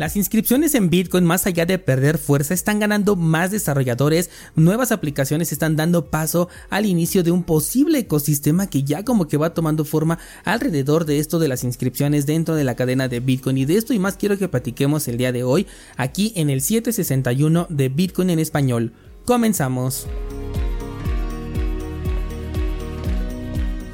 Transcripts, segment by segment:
Las inscripciones en Bitcoin, más allá de perder fuerza, están ganando más desarrolladores, nuevas aplicaciones están dando paso al inicio de un posible ecosistema que ya como que va tomando forma alrededor de esto de las inscripciones dentro de la cadena de Bitcoin. Y de esto y más quiero que platiquemos el día de hoy aquí en el 761 de Bitcoin en español. Comenzamos.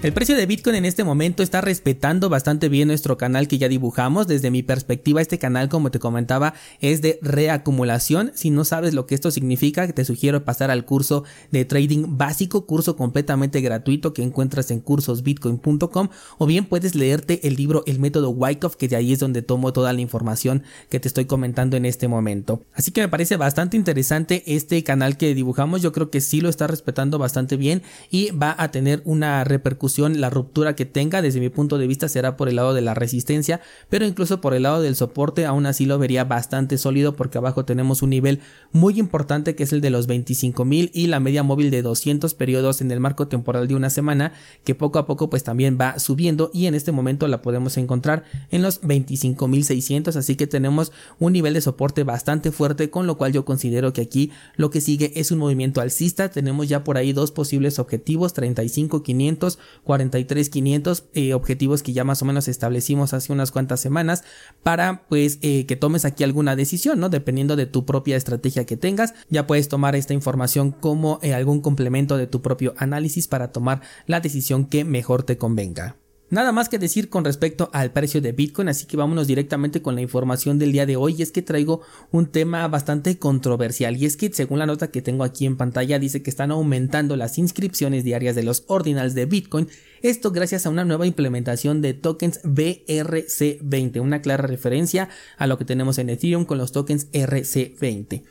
El precio de Bitcoin en este momento está respetando bastante bien nuestro canal que ya dibujamos. Desde mi perspectiva, este canal, como te comentaba, es de reacumulación. Si no sabes lo que esto significa, te sugiero pasar al curso de trading básico, curso completamente gratuito que encuentras en cursosbitcoin.com o bien puedes leerte el libro El método Wyckoff, que de ahí es donde tomo toda la información que te estoy comentando en este momento. Así que me parece bastante interesante este canal que dibujamos. Yo creo que sí lo está respetando bastante bien y va a tener una repercusión la ruptura que tenga desde mi punto de vista será por el lado de la resistencia, pero incluso por el lado del soporte aún así lo vería bastante sólido porque abajo tenemos un nivel muy importante que es el de los 25.000 y la media móvil de 200 periodos en el marco temporal de una semana que poco a poco pues también va subiendo y en este momento la podemos encontrar en los 25.600 así que tenemos un nivel de soporte bastante fuerte con lo cual yo considero que aquí lo que sigue es un movimiento alcista. Tenemos ya por ahí dos posibles objetivos 35.500 43500 eh, objetivos que ya más o menos establecimos hace unas cuantas semanas para pues eh, que tomes aquí alguna decisión, ¿no? Dependiendo de tu propia estrategia que tengas, ya puedes tomar esta información como eh, algún complemento de tu propio análisis para tomar la decisión que mejor te convenga. Nada más que decir con respecto al precio de Bitcoin, así que vámonos directamente con la información del día de hoy. Y es que traigo un tema bastante controversial. Y es que, según la nota que tengo aquí en pantalla, dice que están aumentando las inscripciones diarias de los ordinals de Bitcoin. Esto gracias a una nueva implementación de tokens BRC20, una clara referencia a lo que tenemos en Ethereum con los tokens RC20.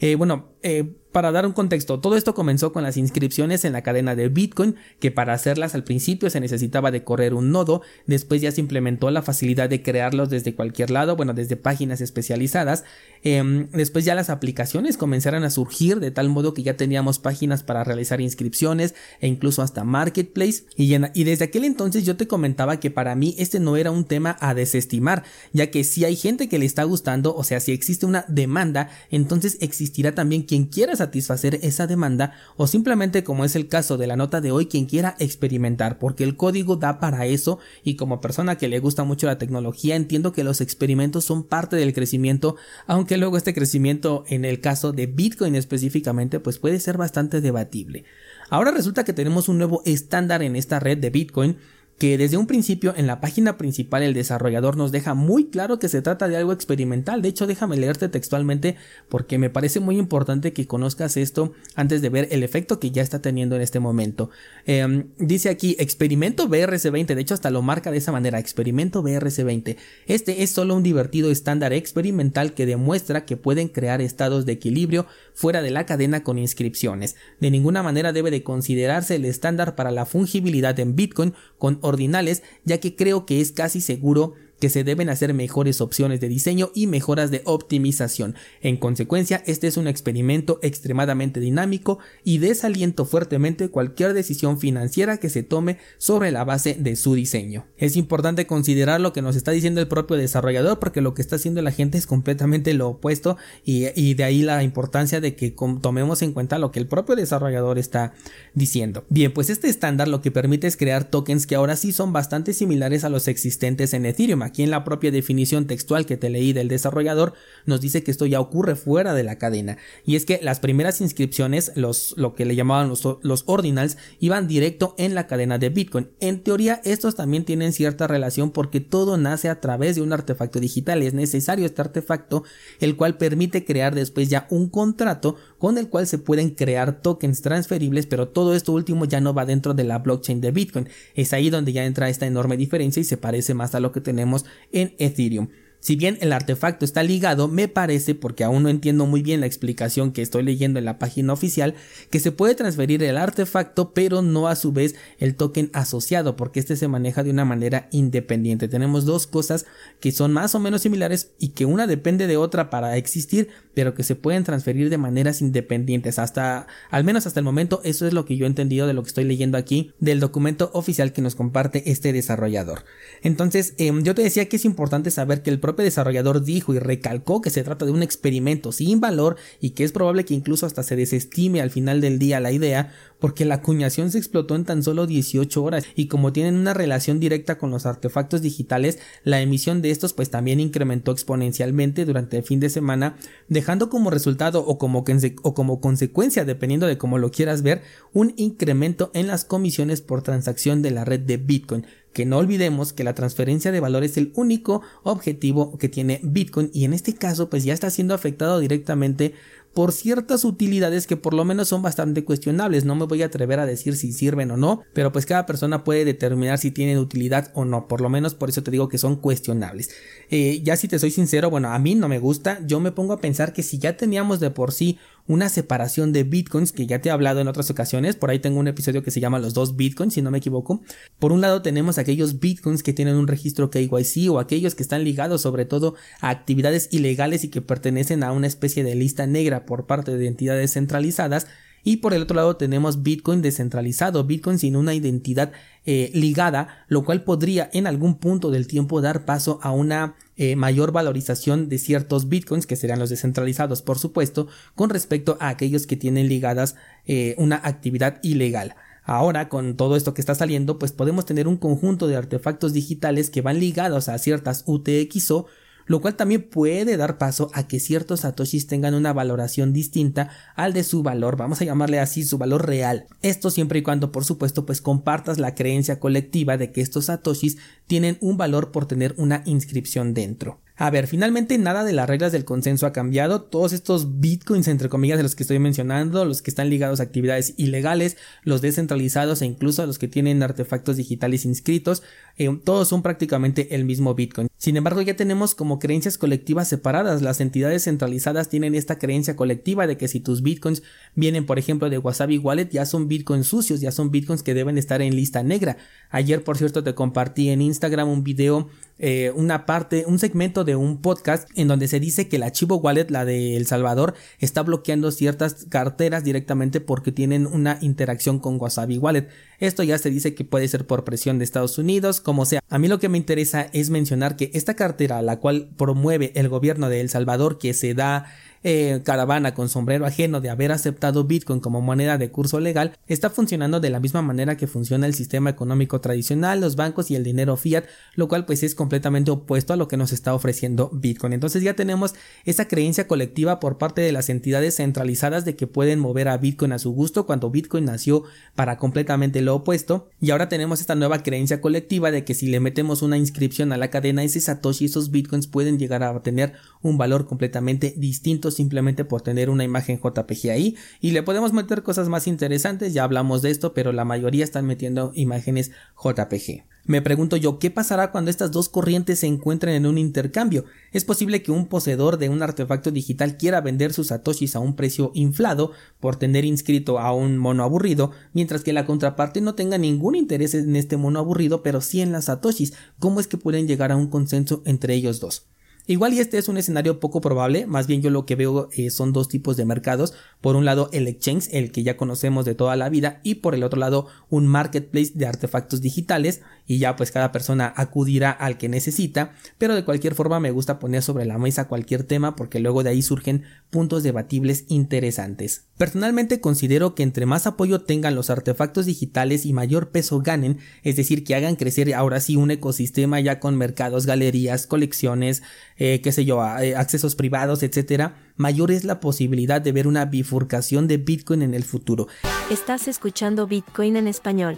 Eh, bueno, eh, para dar un contexto, todo esto comenzó con las inscripciones en la cadena de Bitcoin, que para hacerlas al principio se necesitaba de correr un nodo, después ya se implementó la facilidad de crearlos desde cualquier lado, bueno, desde páginas especializadas, em, después ya las aplicaciones comenzaron a surgir de tal modo que ya teníamos páginas para realizar inscripciones e incluso hasta marketplace, y, y desde aquel entonces yo te comentaba que para mí este no era un tema a desestimar, ya que si hay gente que le está gustando, o sea, si existe una demanda, entonces existirá también quien quiera satisfacer esa demanda o simplemente como es el caso de la nota de hoy quien quiera experimentar porque el código da para eso y como persona que le gusta mucho la tecnología entiendo que los experimentos son parte del crecimiento aunque luego este crecimiento en el caso de Bitcoin específicamente pues puede ser bastante debatible. Ahora resulta que tenemos un nuevo estándar en esta red de Bitcoin que desde un principio en la página principal el desarrollador nos deja muy claro que se trata de algo experimental. De hecho, déjame leerte textualmente porque me parece muy importante que conozcas esto antes de ver el efecto que ya está teniendo en este momento. Em, dice aquí experimento BRC20, de hecho hasta lo marca de esa manera, experimento BRC20. Este es solo un divertido estándar experimental que demuestra que pueden crear estados de equilibrio fuera de la cadena con inscripciones. De ninguna manera debe de considerarse el estándar para la fungibilidad en Bitcoin con ordinales, ya que creo que es casi seguro que se deben hacer mejores opciones de diseño y mejoras de optimización. En consecuencia, este es un experimento extremadamente dinámico y desaliento fuertemente cualquier decisión financiera que se tome sobre la base de su diseño. Es importante considerar lo que nos está diciendo el propio desarrollador porque lo que está haciendo la gente es completamente lo opuesto y, de ahí la importancia de que tomemos en cuenta lo que el propio desarrollador está diciendo. Bien, pues este estándar lo que permite es crear tokens que ahora sí son bastante similares a los existentes en Ethereum aquí en la propia definición textual que te leí del desarrollador, nos dice que esto ya ocurre fuera de la cadena. Y es que las primeras inscripciones, los, lo que le llamaban los, los ordinals, iban directo en la cadena de Bitcoin. En teoría, estos también tienen cierta relación porque todo nace a través de un artefacto digital. Es necesario este artefacto, el cual permite crear después ya un contrato con el cual se pueden crear tokens transferibles, pero todo esto último ya no va dentro de la blockchain de Bitcoin. Es ahí donde ya entra esta enorme diferencia y se parece más a lo que tenemos en Ethereum. Si bien el artefacto está ligado, me parece, porque aún no entiendo muy bien la explicación que estoy leyendo en la página oficial, que se puede transferir el artefacto, pero no a su vez el token asociado, porque este se maneja de una manera independiente. Tenemos dos cosas que son más o menos similares y que una depende de otra para existir, pero que se pueden transferir de maneras independientes. Hasta, al menos hasta el momento, eso es lo que yo he entendido de lo que estoy leyendo aquí del documento oficial que nos comparte este desarrollador. Entonces, em, yo te decía que es importante saber que el propio propio desarrollador dijo y recalcó que se trata de un experimento sin valor y que es probable que incluso hasta se desestime al final del día la idea, porque la acuñación se explotó en tan solo 18 horas y como tienen una relación directa con los artefactos digitales, la emisión de estos pues también incrementó exponencialmente durante el fin de semana, dejando como resultado o como, o como consecuencia, dependiendo de cómo lo quieras ver, un incremento en las comisiones por transacción de la red de Bitcoin, que no olvidemos que la transferencia de valor es el único objetivo que tiene Bitcoin y en este caso pues ya está siendo afectado directamente por ciertas utilidades que por lo menos son bastante cuestionables. No me voy a atrever a decir si sirven o no, pero pues cada persona puede determinar si tienen utilidad o no. Por lo menos por eso te digo que son cuestionables. Eh, ya si te soy sincero, bueno, a mí no me gusta. Yo me pongo a pensar que si ya teníamos de por sí una separación de bitcoins que ya te he hablado en otras ocasiones. Por ahí tengo un episodio que se llama los dos bitcoins, si no me equivoco. Por un lado tenemos aquellos bitcoins que tienen un registro KYC o aquellos que están ligados sobre todo a actividades ilegales y que pertenecen a una especie de lista negra por parte de entidades centralizadas y por el otro lado tenemos Bitcoin descentralizado, Bitcoin sin una identidad eh, ligada, lo cual podría en algún punto del tiempo dar paso a una eh, mayor valorización de ciertos Bitcoins, que serán los descentralizados por supuesto, con respecto a aquellos que tienen ligadas eh, una actividad ilegal. Ahora, con todo esto que está saliendo, pues podemos tener un conjunto de artefactos digitales que van ligados a ciertas UTXO lo cual también puede dar paso a que ciertos satoshis tengan una valoración distinta al de su valor, vamos a llamarle así su valor real. Esto siempre y cuando por supuesto pues compartas la creencia colectiva de que estos satoshis tienen un valor por tener una inscripción dentro. A ver, finalmente nada de las reglas del consenso ha cambiado. Todos estos bitcoins, entre comillas, de los que estoy mencionando, los que están ligados a actividades ilegales, los descentralizados e incluso los que tienen artefactos digitales inscritos, eh, todos son prácticamente el mismo bitcoin. Sin embargo, ya tenemos como creencias colectivas separadas. Las entidades centralizadas tienen esta creencia colectiva de que si tus bitcoins vienen, por ejemplo, de Wasabi Wallet, ya son bitcoins sucios, ya son bitcoins que deben estar en lista negra. Ayer, por cierto, te compartí en Instagram un video eh, una parte, un segmento de un podcast en donde se dice que la Chivo Wallet, la de El Salvador, está bloqueando ciertas carteras directamente porque tienen una interacción con Wasabi Wallet. Esto ya se dice que puede ser por presión de Estados Unidos, como sea. A mí lo que me interesa es mencionar que esta cartera, la cual promueve el gobierno de El Salvador, que se da eh, caravana con sombrero ajeno de haber aceptado Bitcoin como moneda de curso legal está funcionando de la misma manera que funciona el sistema económico tradicional, los bancos y el dinero fiat, lo cual pues es completamente opuesto a lo que nos está ofreciendo Bitcoin. Entonces ya tenemos esa creencia colectiva por parte de las entidades centralizadas de que pueden mover a Bitcoin a su gusto cuando Bitcoin nació para completamente lo opuesto y ahora tenemos esta nueva creencia colectiva de que si le metemos una inscripción a la cadena ese Satoshi esos Bitcoins pueden llegar a tener un valor completamente distinto simplemente por tener una imagen JPG ahí y le podemos meter cosas más interesantes, ya hablamos de esto, pero la mayoría están metiendo imágenes JPG. Me pregunto yo, ¿qué pasará cuando estas dos corrientes se encuentren en un intercambio? Es posible que un poseedor de un artefacto digital quiera vender sus satoshis a un precio inflado por tener inscrito a un mono aburrido, mientras que la contraparte no tenga ningún interés en este mono aburrido, pero sí en las satoshis. ¿Cómo es que pueden llegar a un consenso entre ellos dos? Igual y este es un escenario poco probable, más bien yo lo que veo eh, son dos tipos de mercados, por un lado el exchange, el que ya conocemos de toda la vida, y por el otro lado un marketplace de artefactos digitales, y ya pues cada persona acudirá al que necesita, pero de cualquier forma me gusta poner sobre la mesa cualquier tema porque luego de ahí surgen puntos debatibles interesantes. Personalmente considero que entre más apoyo tengan los artefactos digitales y mayor peso ganen, es decir, que hagan crecer ahora sí un ecosistema ya con mercados, galerías, colecciones, eh, qué sé yo, eh, accesos privados, etcétera, mayor es la posibilidad de ver una bifurcación de Bitcoin en el futuro. Estás escuchando Bitcoin en español.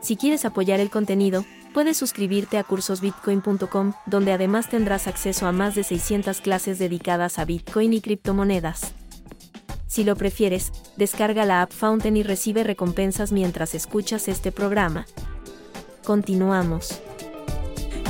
Si quieres apoyar el contenido, puedes suscribirte a cursosbitcoin.com, donde además tendrás acceso a más de 600 clases dedicadas a Bitcoin y criptomonedas. Si lo prefieres, descarga la app Fountain y recibe recompensas mientras escuchas este programa. Continuamos.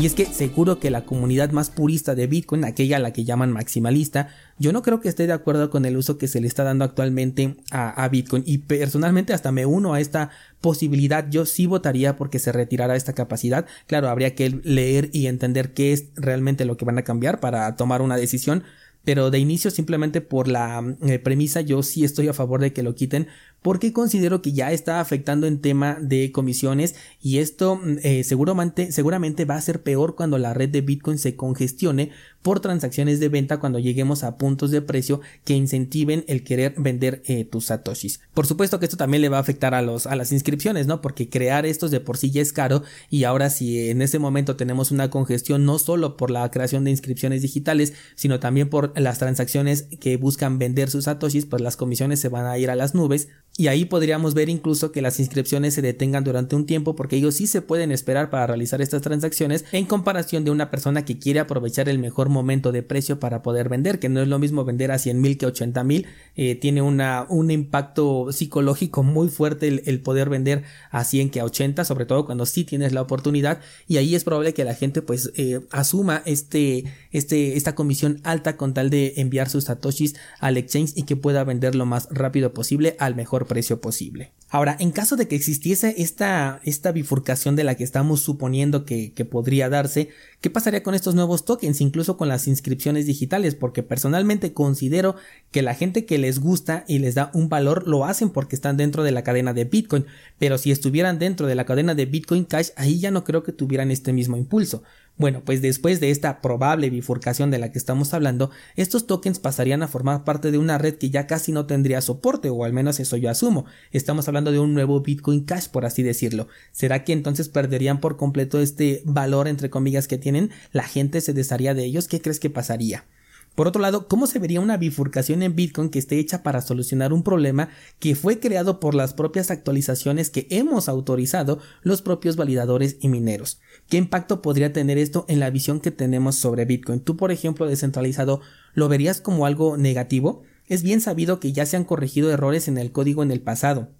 Y es que seguro que la comunidad más purista de Bitcoin, aquella a la que llaman maximalista, yo no creo que esté de acuerdo con el uso que se le está dando actualmente a, Bitcoin. Y personalmente hasta me uno a esta posibilidad. Yo sí votaría porque se retirara esta capacidad. Claro, habría que leer y entender qué es realmente lo que van a cambiar para tomar una decisión pero de inicio simplemente por la eh, premisa yo sí estoy a favor de que lo quiten porque considero que ya está afectando en tema de comisiones y esto mm, eh, seguramente, seguramente va a ser peor cuando la red de Bitcoin se congestione por transacciones de venta cuando lleguemos a puntos de precio que incentiven el querer vender eh, tus satoshis. Por supuesto que esto también le va a afectar a los a las inscripciones, ¿no? Porque crear estos de por sí ya es caro y ahora si en ese momento tenemos una congestión no solo por la creación de inscripciones digitales, sino también por las transacciones que buscan vender sus satoshis, pues las comisiones se van a ir a las nubes. Y ahí podríamos ver incluso que las inscripciones se detengan durante un tiempo porque ellos sí se pueden esperar para realizar estas transacciones en comparación de una persona que quiere aprovechar el mejor momento de precio para poder vender, que no es lo mismo vender a 100 mil que 80 mil, eh, tiene una, un impacto psicológico muy fuerte el, poder vender a 100 que a 80, sobre todo cuando sí tienes la oportunidad. Y ahí es probable que la gente pues eh, asuma este, este, esta comisión alta con de enviar sus satoshis al exchange y que pueda vender lo más rápido posible al mejor precio posible. Ahora, en caso de que existiese esta, esta bifurcación de la que estamos suponiendo que, que, podría darse, ¿qué pasaría con estos nuevos tokens, incluso con las inscripciones digitales? Porque personalmente considero que la gente que les gusta y les da un valor lo hacen porque están dentro de la cadena de Bitcoin, pero si estuvieran dentro de la cadena de Bitcoin Cash, ahí ya no creo que tuvieran este mismo impulso. Bueno, pues después de esta probable bifurcación de la que estamos hablando, estos tokens pasarían a formar parte de una red que ya casi no tendría soporte, o al menos eso yo asumo. Estamos hablando de un nuevo Bitcoin Cash, por así decirlo. ¿Será que entonces perderían por completo este valor, entre comillas, que tienen? ¿La gente se desharía de ellos? ¿Qué crees que pasaría? Por otro lado, ¿cómo se vería una bifurcación en Bitcoin que esté hecha para solucionar un problema que fue creado por las propias actualizaciones que hemos autorizado los propios validadores y mineros? ¿Qué impacto podría tener esto en la visión que tenemos sobre Bitcoin? Tú, por ejemplo, descentralizado, ¿lo verías como algo negativo? Es bien sabido que ya se han corregido errores en el código en el pasado.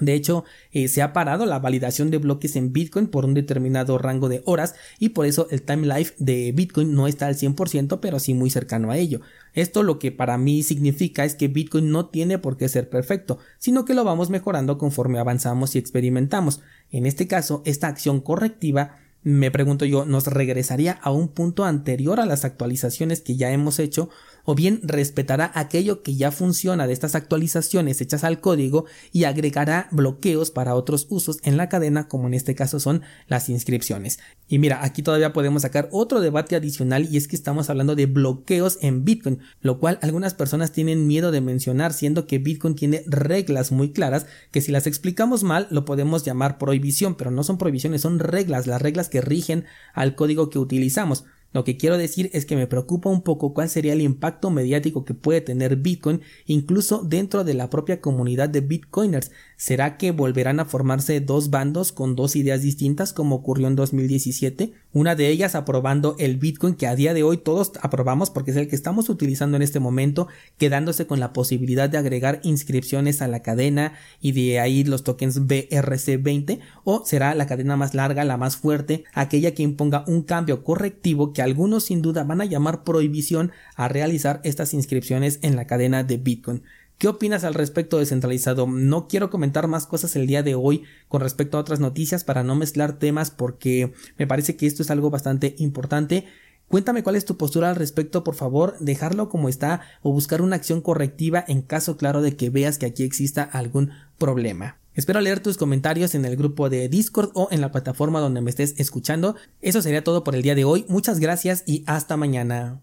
De hecho, eh, se ha parado la validación de bloques en Bitcoin por un determinado rango de horas y por eso el time life de Bitcoin no está al 100%, pero sí muy cercano a ello. Esto lo que para mí significa es que Bitcoin no tiene por qué ser perfecto, sino que lo vamos mejorando conforme avanzamos y experimentamos. En este caso, esta acción correctiva me pregunto yo, ¿nos regresaría a un punto anterior a las actualizaciones que ya hemos hecho o bien respetará aquello que ya funciona de estas actualizaciones hechas al código y agregará bloqueos para otros usos en la cadena como en este caso son las inscripciones. Y mira, aquí todavía podemos sacar otro debate adicional y es que estamos hablando de bloqueos en Bitcoin, lo cual algunas personas tienen miedo de mencionar siendo que Bitcoin tiene reglas muy claras que si las explicamos mal lo podemos llamar prohibición, pero no son prohibiciones, son reglas, las reglas que rigen al código que utilizamos. Lo que quiero decir es que me preocupa un poco cuál sería el impacto mediático que puede tener Bitcoin incluso dentro de la propia comunidad de Bitcoiners. ¿Será que volverán a formarse dos bandos con dos ideas distintas como ocurrió en 2017? Una de ellas aprobando el Bitcoin que a día de hoy todos aprobamos porque es el que estamos utilizando en este momento, quedándose con la posibilidad de agregar inscripciones a la cadena y de ahí los tokens BRC20 o será la cadena más larga, la más fuerte, aquella que imponga un cambio correctivo que algunos sin duda van a llamar prohibición a realizar estas inscripciones en la cadena de Bitcoin. ¿Qué opinas al respecto descentralizado? No quiero comentar más cosas el día de hoy con respecto a otras noticias para no mezclar temas porque me parece que esto es algo bastante importante. Cuéntame cuál es tu postura al respecto, por favor, dejarlo como está o buscar una acción correctiva en caso claro de que veas que aquí exista algún problema. Espero leer tus comentarios en el grupo de Discord o en la plataforma donde me estés escuchando. Eso sería todo por el día de hoy. Muchas gracias y hasta mañana.